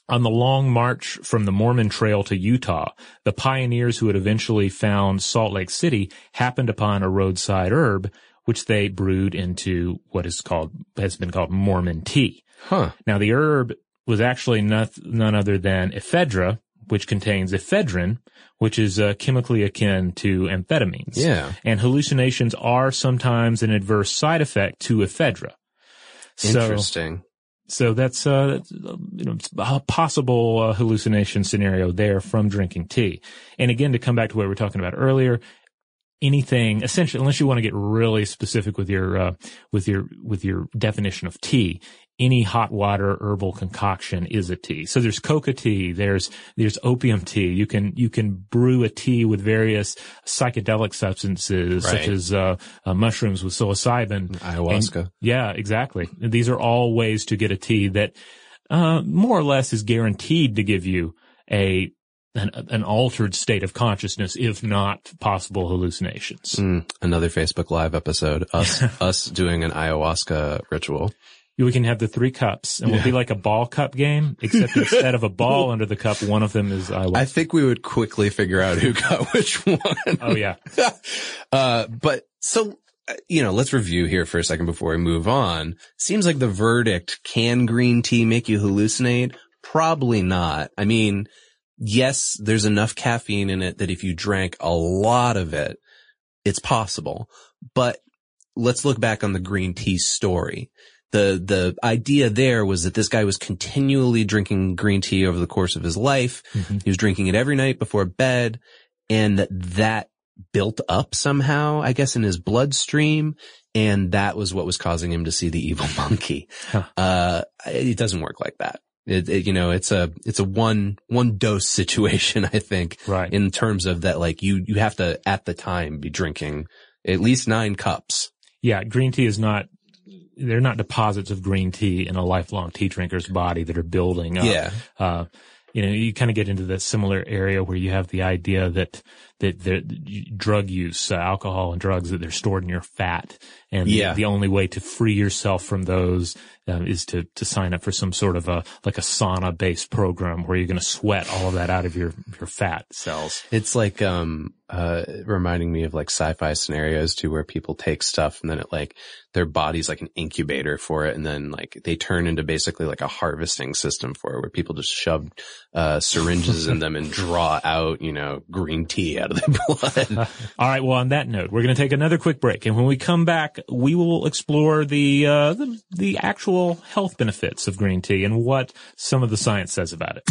on the long march from the Mormon Trail to Utah, the pioneers who had eventually found Salt Lake City happened upon a roadside herb, which they brewed into what is called, has been called Mormon tea. Huh. Now the herb was actually none other than ephedra, which contains ephedrine, which is uh, chemically akin to amphetamines. Yeah. And hallucinations are sometimes an adverse side effect to ephedra. Interesting. so uh, that's, uh, you know, a possible uh, hallucination scenario there from drinking tea. And again, to come back to what we were talking about earlier, anything essentially, unless you want to get really specific with your, uh, with your, with your definition of tea, any hot water herbal concoction is a tea. So there's coca tea, there's, there's opium tea. You can, you can brew a tea with various psychedelic substances Right. such as, uh, uh, mushrooms with psilocybin. Ayahuasca. And- yeah, exactly. These are all ways to get a tea that, uh, more or less is guaranteed to give you a, an, an altered state of consciousness, if not possible hallucinations. Mm, another Facebook live episode. Us, us doing an ayahuasca ritual. We can have the three cups and we'll be like a ball cup game, except instead of a ball under the cup, one of them is ayahuasca. I think we would quickly figure out who got which one. oh yeah. uh, but so, uh, you know, let's review here for a second before we move on. Seems like the verdict, can green tea make you hallucinate? Probably not. I mean, yes, there's enough caffeine in it that if you drank a lot of it, it's possible. But let's look back on the green tea story. The, the idea there was that this guy was continually drinking green tea over the course of his life. Mhm. He was drinking it every night before bed and that that built up somehow, I guess, in his bloodstream. And that was what was causing him to see the evil monkey. Huh. Uh, it doesn't work like that. It, it, you know, it's a, it's a one, one dose situation, I think, Right. in terms of that, like you, you have to at the time be drinking at least nine cups. Yeah. Green tea is not, they're not deposits of green tea in a lifelong tea drinker's body that are building up. Yeah. Uh, you know, you kind of get into that similar area where you have the idea that, that the drug use, uh, alcohol and drugs, that they're stored in your fat. And Yeah. the, the only way to free yourself from those um, is to, to sign up for some sort of a, like a sauna based program where you're going to sweat all of that out of your, your fat cells. It's like, um, uh, reminding me of like sci-fi scenarios too, where people take stuff and then it like, their body's like an incubator for it. And then like they turn into basically like a harvesting system for it where people just shove, uh, syringes in them and draw out, you know, green tea out of their blood. All right. Well, on that note, we're going to take another quick break, and when we come back, we will explore the, uh, the the actual health benefits of green tea and what some of the science says about it.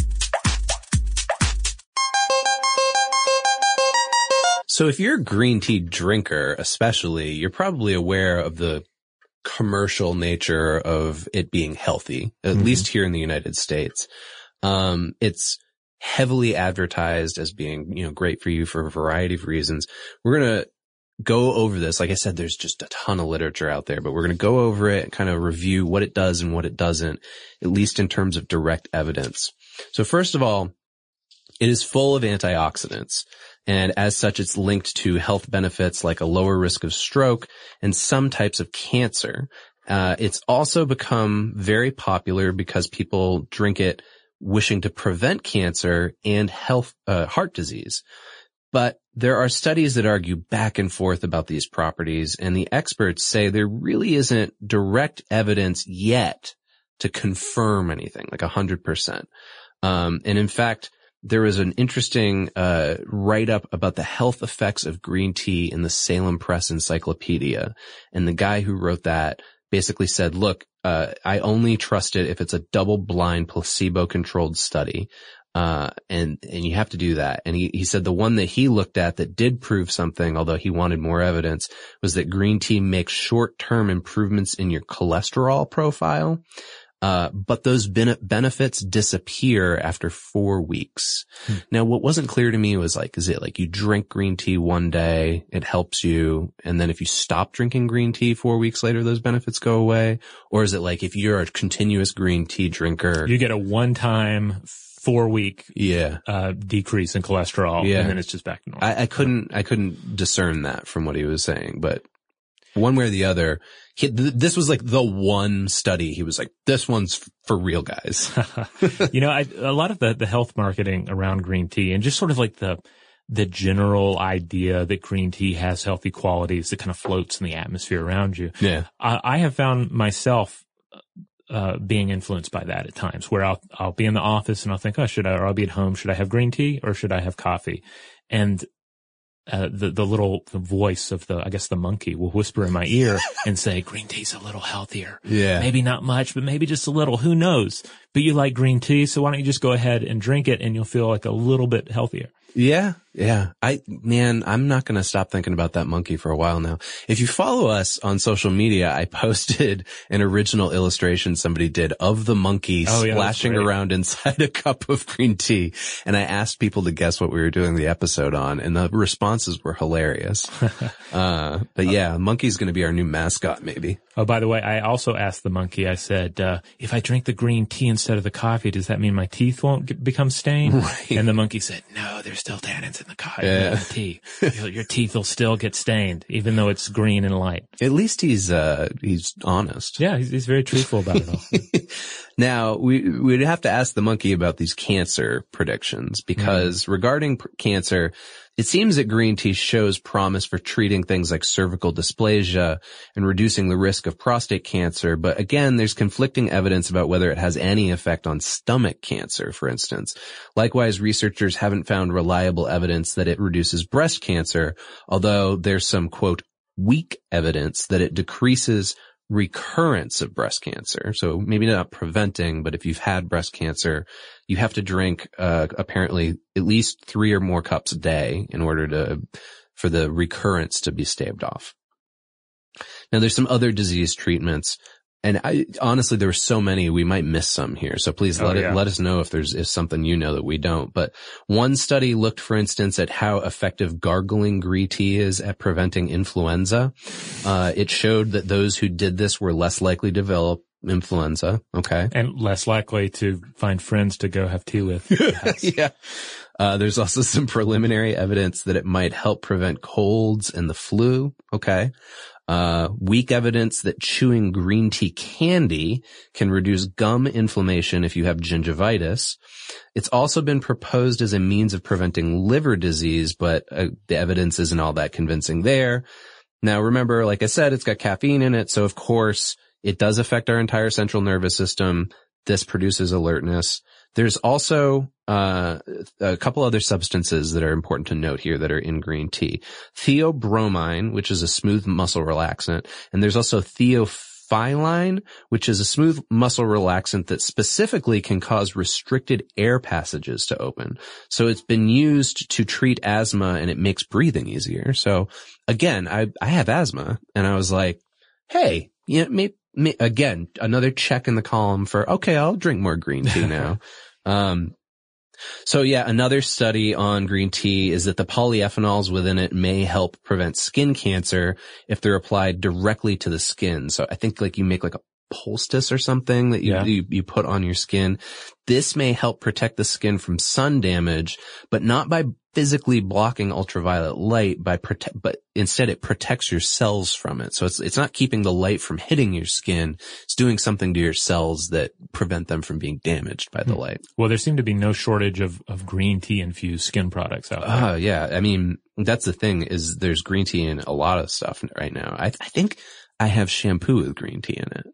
So if you're a green tea drinker, especially, you're probably aware of the commercial nature of it being healthy, at Mhm. least here in the United States. Um, it's heavily advertised as being, you know, great for you for a variety of reasons. We're going to go over this. Like I said, there's just a ton of literature out there, but we're going to go over it and kind of review what it does and what it doesn't, at least in terms of direct evidence. So first of all, it is full of antioxidants. And as such, it's linked to health benefits like a lower risk of stroke and some types of cancer. Uh, it's also become very popular because people drink it wishing to prevent cancer and health, uh, heart disease. But there are studies that argue back and forth about these properties and the experts say there really isn't direct evidence yet to confirm anything like a hundred percent. Um, and in fact, there was an interesting uh, write-up about the health effects of green tea in the Salem Press Encyclopedia, and the guy who wrote that basically said, "Look, uh, I only trust it if it's a double-blind, placebo-controlled study." Uh, and, and you have to do that. And he, he said the one that he looked at that did prove something, although he wanted more evidence, was that green tea makes short-term improvements in your cholesterol profile. Uh, but those bene- benefits disappear after four weeks. Now, what wasn't clear to me was like, is it like you drink green tea one day, it helps you, and then if you stop drinking green tea four weeks later, those benefits go away? Or is it like if you're a continuous green tea drinker? You get a one-time four-week yeah. uh, decrease in cholesterol, Yeah. and then it's just back to normal. I, I couldn't, I couldn't discern that from what he was saying, but one way or the other, he, th- this was like the one study. He was like, this one's f- for real guys. you know, I, a lot of the, the health marketing around green tea and just sort of like the, the general idea that green tea has healthy qualities that kind of floats in the atmosphere around you. yeah. I, I have found myself, uh, being influenced by that at times where I'll, I'll be in the office and I'll think, oh, should I, or I'll be at home, should I have green tea or should I have coffee? And, uh, the, the little the voice of the, I guess the monkey will whisper in my ear and say, green tea's a little healthier. Yeah. Maybe not much, but maybe just a little. Who knows? But you like green tea, so why don't you just go ahead and drink it and you'll feel like a little bit healthier. Yeah, yeah. I, man, I'm not going to stop thinking about that monkey for a while now. If you follow us on social media, I posted an original illustration somebody did of the monkey Oh, yeah, splashing around inside a cup of green tea. And I asked people to guess what we were doing the episode on and the responses were hilarious. uh, but yeah, monkey's going to be our new mascot, maybe. Oh, by the way, I also asked the monkey, I said, uh, if I drink the green tea instead of the coffee, does that mean my teeth won't get, become stained? Right. And the monkey said, no, there's still tannins the coffee, Yeah. the tea. your, your teeth will still get stained, even though it's green and light. At least he's, uh, he's honest. Yeah, he's, he's very truthful about it all. Now we we'd have to ask the monkey about these cancer predictions because regarding pr- cancer, it seems that green tea shows promise for treating things like cervical dysplasia and reducing the risk of prostate cancer. But again, there's conflicting evidence about whether it has any effect on stomach cancer, for instance. Likewise, researchers haven't found reliable evidence that it reduces breast cancer, although there's some quote weak evidence that it decreases recurrence of breast cancer. So maybe not preventing, but if you've had breast cancer, you have to drink, uh, apparently at least three or more cups a day in order to, for the recurrence to be staved off. Now there's some other disease treatments and I, honestly, there were so many, we might miss some here. So please Oh, let yeah. it, let us know if there's, if something you know that we don't. But one study looked, for instance, at how effective gargling green tea is at preventing influenza. Uh, it showed that those who did this were less likely to develop influenza. Okay. And less likely to find friends to go have tea with. yeah. Uh, there's also some preliminary evidence that it might help prevent colds and the flu. Okay. Uh, weak evidence that chewing green tea candy can reduce gum inflammation if you have gingivitis. It's also been proposed as a means of preventing liver disease, but uh, the evidence isn't all that convincing there. Now remember, like I said, it's got caffeine in it. So of course it does affect our entire central nervous system. This produces alertness. There's also uh, a couple other substances that are important to note here that are in green tea. Theobromine, which is a smooth muscle relaxant, and there's also theophylline, which is a smooth muscle relaxant that specifically can cause restricted air passages to open. So it's been used to treat asthma and it makes breathing easier. So again, I, I have asthma and I was like, Hey, yeah, maybe, again, another check in the column for, okay, I'll drink more green tea now. Um, so yeah, another study on green tea is that the polyphenols within it may help prevent skin cancer if they're applied directly to the skin. So I think like you make like a poultice or something that you, Yeah. you, you put on your skin. This may help protect the skin from sun damage, but not by physically blocking ultraviolet light by prote- but instead it protects your cells from it. So it's, it's not keeping the light from hitting your skin. It's doing something to your cells that prevent them from being damaged by the Hmm. light. well, there seem to be no shortage of, of green tea infused skin products out there. Oh yeah. I mean, that's the thing is there's green tea in a lot of stuff right now. I, I think I have shampoo with green tea in it.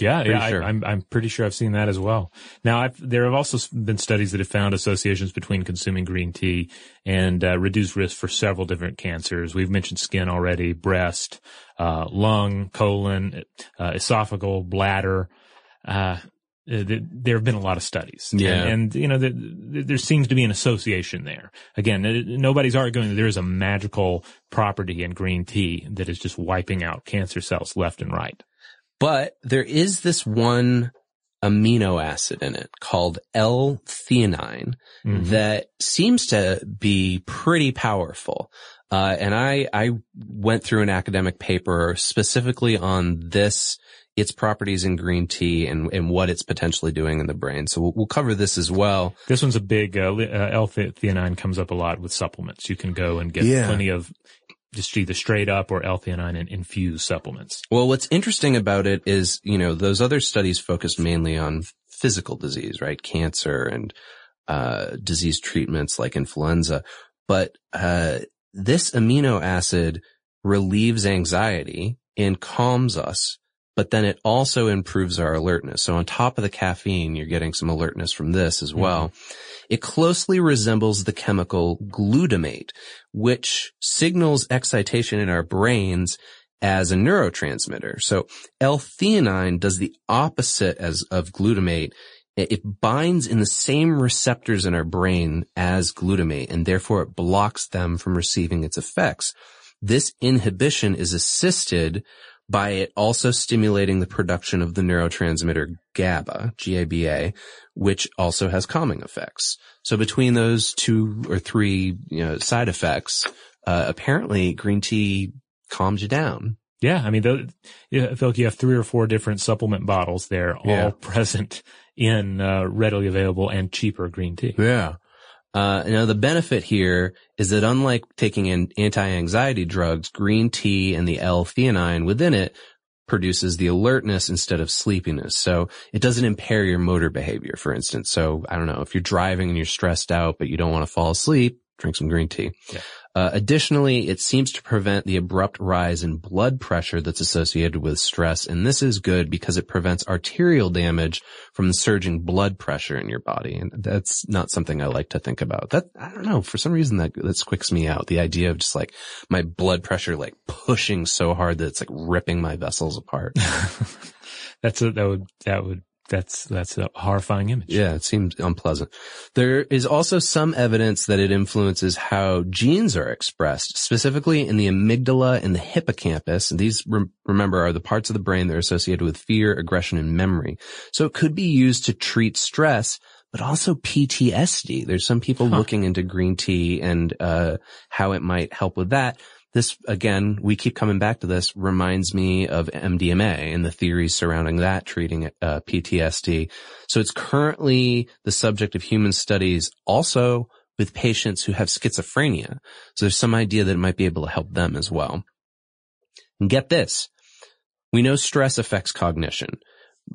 Yeah, Pretty yeah, sure. I, I'm I'm pretty sure I've seen that as well. Now, I've, there have also been studies that have found associations between consuming green tea and uh, reduced risk for several different cancers. We've mentioned skin already, breast, uh, lung, colon, uh, esophageal, bladder. Uh, there have been a lot of studies. Yeah. And, and, you know, there, there seems to be an association there. Again, nobody's arguing that there is a magical property in green tea that is just wiping out cancer cells left and right. But there is this one amino acid in it called L-theanine Mhm. that seems to be pretty powerful. Uh, and I, I went through an academic paper specifically on this, its properties in green tea and, and what it's potentially doing in the brain. So we'll, we'll cover this as well. This one's a big, uh, uh, L-theanine comes up a lot with supplements. You can go and get Yeah. plenty of just either straight up or L-theanine and infused supplements. Well, what's interesting about it is, you know, those other studies focused mainly on physical disease, right? Cancer and, uh, disease treatments like influenza. But, uh, this amino acid relieves anxiety and calms us, but then it also improves our alertness. So on top of the caffeine, you're getting some alertness from this as mm-hmm. well. It closely resembles the chemical glutamate, which signals excitation in our brains as a neurotransmitter. So L-theanine does the opposite as of glutamate. It it binds in the same receptors in our brain as glutamate and therefore it blocks them from receiving its effects. This inhibition is assisted by it also stimulating the production of the neurotransmitter GABA, G-A-B-A, which also has calming effects. So between those two or three, you know, side effects, uh, apparently green tea calms you down. Yeah. I mean, tho- yeah, I feel like you have three or four different supplement bottles there, all Yeah. present in, uh, readily available and cheaper green tea. Yeah. Uh, now the benefit here is that unlike taking in anti-anxiety drugs, green tea and the L-theanine within it produces the alertness instead of sleepiness. So it doesn't impair your motor behavior, for instance. So I don't know, if you're driving and you're stressed out, but you don't want to fall asleep, drink some green tea. Yeah. Uh, additionally, it seems to prevent the abrupt rise in blood pressure that's associated with stress. And this is good because it prevents arterial damage from the surging blood pressure in your body. And that's not something I like to think about. That, I don't know, for some reason that, that squicks me out. The idea of just like my blood pressure like pushing so hard that it's like ripping my vessels apart. That's a, that would, that would, that's, that's a horrifying image. Yeah, it seems unpleasant. There is also some evidence that it influences how genes are expressed, specifically in the amygdala and the hippocampus. And these, rem- remember, are the parts of the brain that are associated with fear, aggression, and memory. So it could be used to treat stress, but also PTSD. There's some people Huh. looking into green tea and, uh, how it might help with that. This again, we keep coming back to this reminds me of MDMA and the theories surrounding that treating uh, PTSD. So it's currently the subject of human studies also with patients who have schizophrenia. So there's some idea that it might be able to help them as well. And get this. We know stress affects cognition.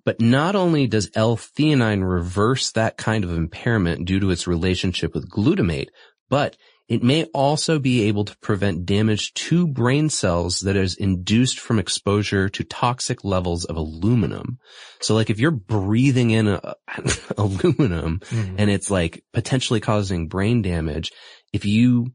But not only does L-theanine reverse that kind of impairment due to its relationship with glutamate, but it may also be able to prevent damage to brain cells that is induced from exposure to toxic levels of aluminum. So like if you're breathing in a, aluminum mm-hmm. and it's like potentially causing brain damage, if you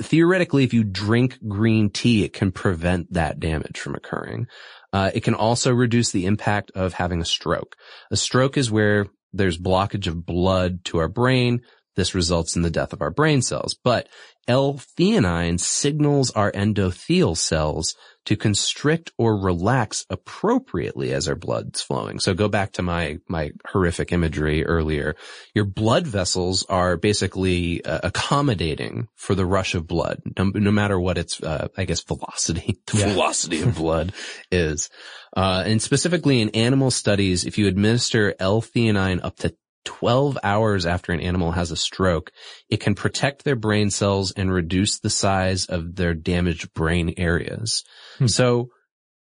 theoretically, if you drink green tea, it can prevent that damage from occurring. Uh, it can also reduce the impact of having a stroke. A stroke is where there's blockage of blood to our brain. This results in the death of our brain cells. But L-theanine signals our endothelial cells to constrict or relax appropriately as our blood's flowing. So go back to my, my horrific imagery earlier. Your blood vessels are basically uh, accommodating for the rush of blood, no, no matter what its, uh, I guess, velocity, the yeah. velocity of blood is. Uh, and specifically in animal studies, if you administer L-theanine up to 12 hours after an animal has a stroke, it can protect their brain cells and reduce the size of their damaged brain areas. Hmm. So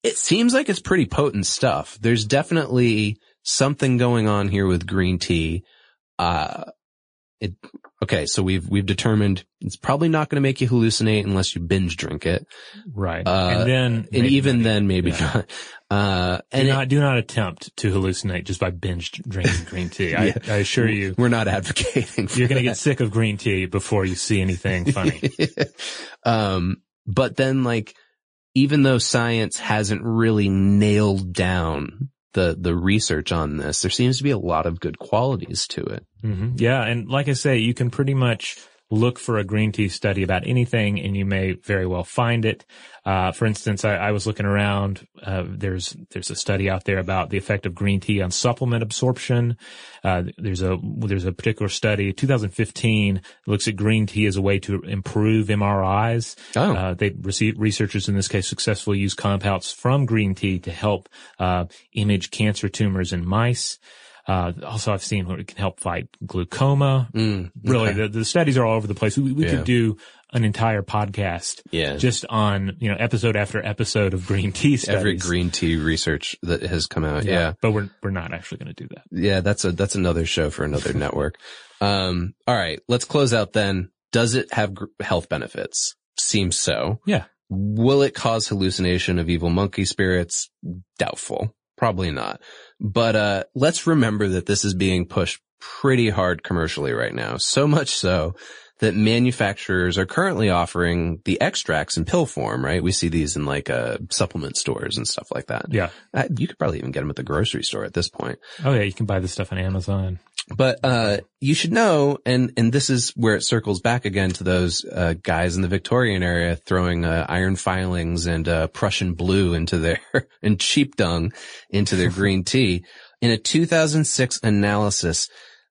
it seems like it's pretty potent stuff. There's definitely something going on here with green tea. Uh, it, okay, so we've, we've determined it's probably not going to make you hallucinate unless you binge drink it. Right. Uh, and then, and even then maybe yeah. not. Uh, and do not, it, do not attempt to hallucinate just by binge drinking green tea. yeah. I, I, assure you. We're not advocating You're going to get sick of green tea before you see anything funny. um, but then like, even though science hasn't really nailed down the the research on this, there seems to be a lot of good qualities to it. Mm-hmm. Yeah, and like I say, you can pretty much look for a green tea study about anything and you may very well find it. Uh, for instance, I, I, was looking around, uh, there's, there's a study out there about the effect of green tea on supplement absorption. Uh, there's a, there's a particular study, 2015, looks at green tea as a way to improve MRIs. Oh. Uh, they receive, researchers in this case successfully use compounds from green tea to help, uh, image cancer tumors in mice. Uh, also I've seen where it can help fight glaucoma. Mm, okay. Really, the, the, studies are all over the place. We, we yeah. could do an entire podcast yeah. just on, you know, episode after episode of green tea studies. Every green tea research that has come out. Yeah. yeah. But we're, we're not actually going to do that. Yeah. That's a, that's another show for another network. Um, all right. Let's close out then. Does it have gr- health benefits? Seems so. Yeah. Will it cause hallucination of evil monkey spirits? Doubtful. Probably not. But, uh, let's remember that this is being pushed pretty hard commercially right now. So much so that manufacturers are currently offering the extracts in pill form, right? We see these in like, uh, supplement stores and stuff like that. Yeah. Uh, you could probably even get them at the grocery store at this point. Oh yeah, you can buy this stuff on Amazon. But, uh, you should know, and, and this is where it circles back again to those, uh, guys in the Victorian era throwing, uh, iron filings and, uh, Prussian blue into their, and sheep dung into their green tea. In a 2006 analysis,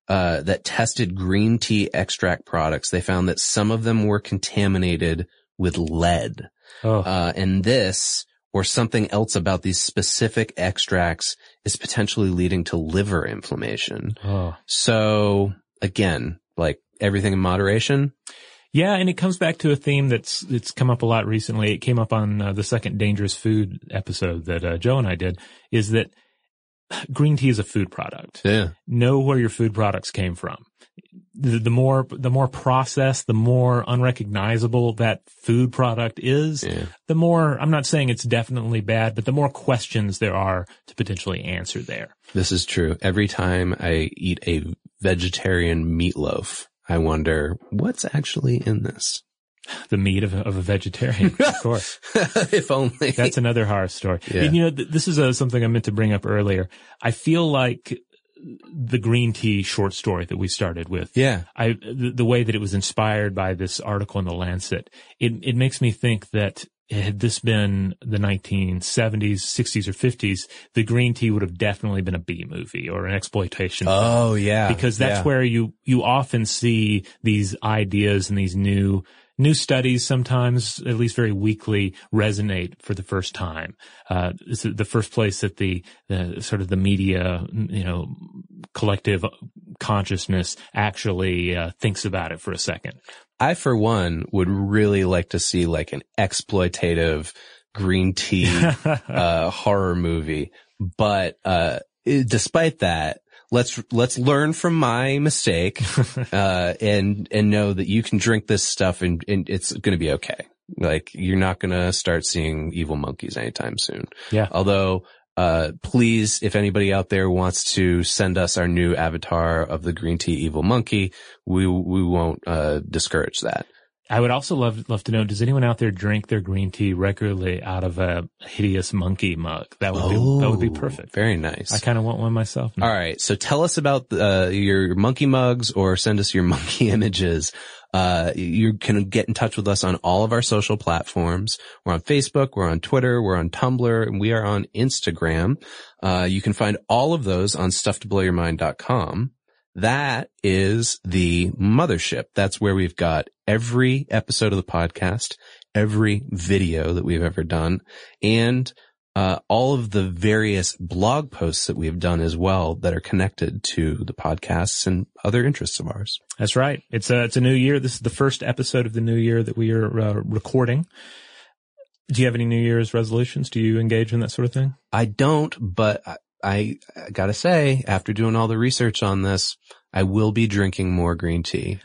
uh, that tested green tea extract products, they found that some of them were contaminated with lead. Oh. Uh, and this, or something else about these specific extracts is potentially leading to liver inflammation. Oh. So again, like everything in moderation. Yeah, and it comes back to a theme that's it's come up a lot recently. It came up on uh, the second dangerous food episode that uh, Joe and I did. Is that green tea is a food product. Yeah. Know where your food products came from. The, the, more, the more processed, the more unrecognizable that food product is, yeah. the more, I'm not saying it's definitely bad, but the more questions there are to potentially answer there. This is true. Every time I eat a vegetarian meatloaf, I wonder what's actually in this the meat of a, of a vegetarian, of course. if only. That's another horror story. Yeah. And, you know, th- this is a, something I meant to bring up earlier. I feel like the green tea short story that we started with. Yeah. I, the, the, way that it was inspired by this article in the Lancet, it, it makes me think that had this been the 1970s, 60s, or 50s, the green tea would have definitely been a B movie or an exploitation. Oh, film. yeah. Because that's yeah. where you, you often see these ideas and these new new studies sometimes, at least very weakly, resonate for the first time. Uh, it's the first place that the, the sort of the media, you know, collective consciousness actually uh, thinks about it for a second. I, for one, would really like to see like an exploitative green tea uh, horror movie. But uh, despite that, let's let's learn from my mistake uh, and and know that you can drink this stuff and, and it's going to be okay. Like you're not going to start seeing evil monkeys anytime soon. Yeah. Although uh, please, if anybody out there wants to send us our new avatar of the green tea evil monkey, we we won't uh, discourage that. I would also love love to know: Does anyone out there drink their green tea regularly out of a hideous monkey mug? That would oh, be that would be perfect. Very nice. I kind of want one myself. Now. All right, so tell us about uh, your monkey mugs, or send us your monkey images. Uh, you can get in touch with us on all of our social platforms. We're on Facebook, we're on Twitter, we're on Tumblr, and we are on Instagram. Uh, you can find all of those on stufftoblowyourmind.com. That is the mothership. That's where we've got every episode of the podcast, every video that we've ever done, and uh, all of the various blog posts that we've done as well that are connected to the podcasts and other interests of ours. That's right. It's a it's a new year. This is the first episode of the new year that we are uh, recording. Do you have any New Year's resolutions? Do you engage in that sort of thing? I don't, but I, gotta say, after doing all the research on this, I will be drinking more green tea.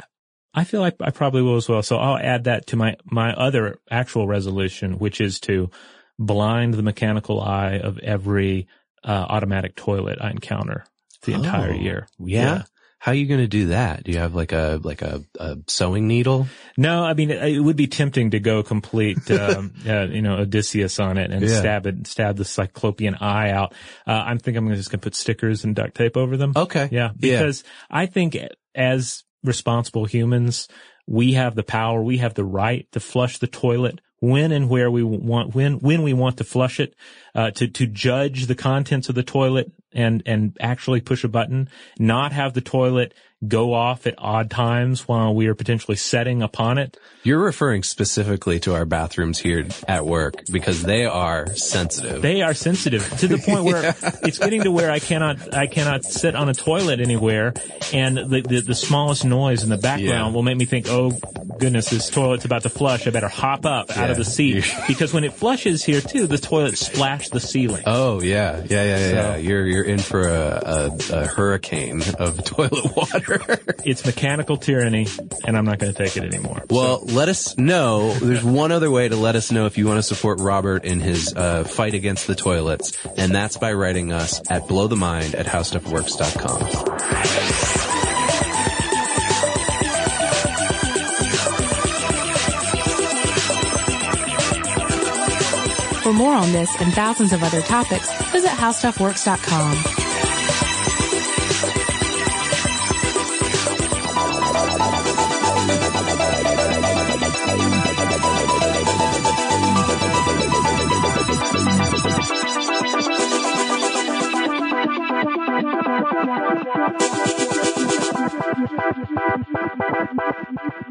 I feel like I probably will as well. So I'll add that to my, my other actual resolution, which is to blind the mechanical eye of every uh, automatic toilet I encounter the entire Oh, year. Yeah? Yeah. How are you going to do that? Do you have like a, like a, a sewing needle? No, I mean, it, it would be tempting to go complete, um, uh, you know, Odysseus on it and Yeah. stab it, stab the cyclopean eye out. Uh, I'm thinking I'm just going to put stickers and duct tape over them. Okay. Yeah, because I think as responsible humans, we have the power, we have the right to flush the toilet when and where we want, when, when we want to flush it, uh, to, to judge the contents of the toilet and, and actually push a button, not have the toilet go off at odd times while we are potentially setting upon it. You're referring specifically to our bathrooms here at work because they are sensitive. They are sensitive to the point where it's getting to where I cannot, I cannot sit on a toilet anywhere and the, the, the smallest noise in the background Yeah. will make me think, oh goodness, this toilet's about to flush. I better hop up out of the seat because when it flushes here too, the toilet splashed the ceiling. Oh yeah, yeah, yeah, yeah. yeah. You're you're in for a, a, a hurricane of toilet water. It's mechanical tyranny and I'm not going to take it anymore. well, let us know. There's one other way to let us know if you want to support Robert in his uh, fight against the toilets, and that's by writing us at blowthemind at howstuffworks.com. For more on this and thousands of other topics, visit howstuffworks.com. Thank you.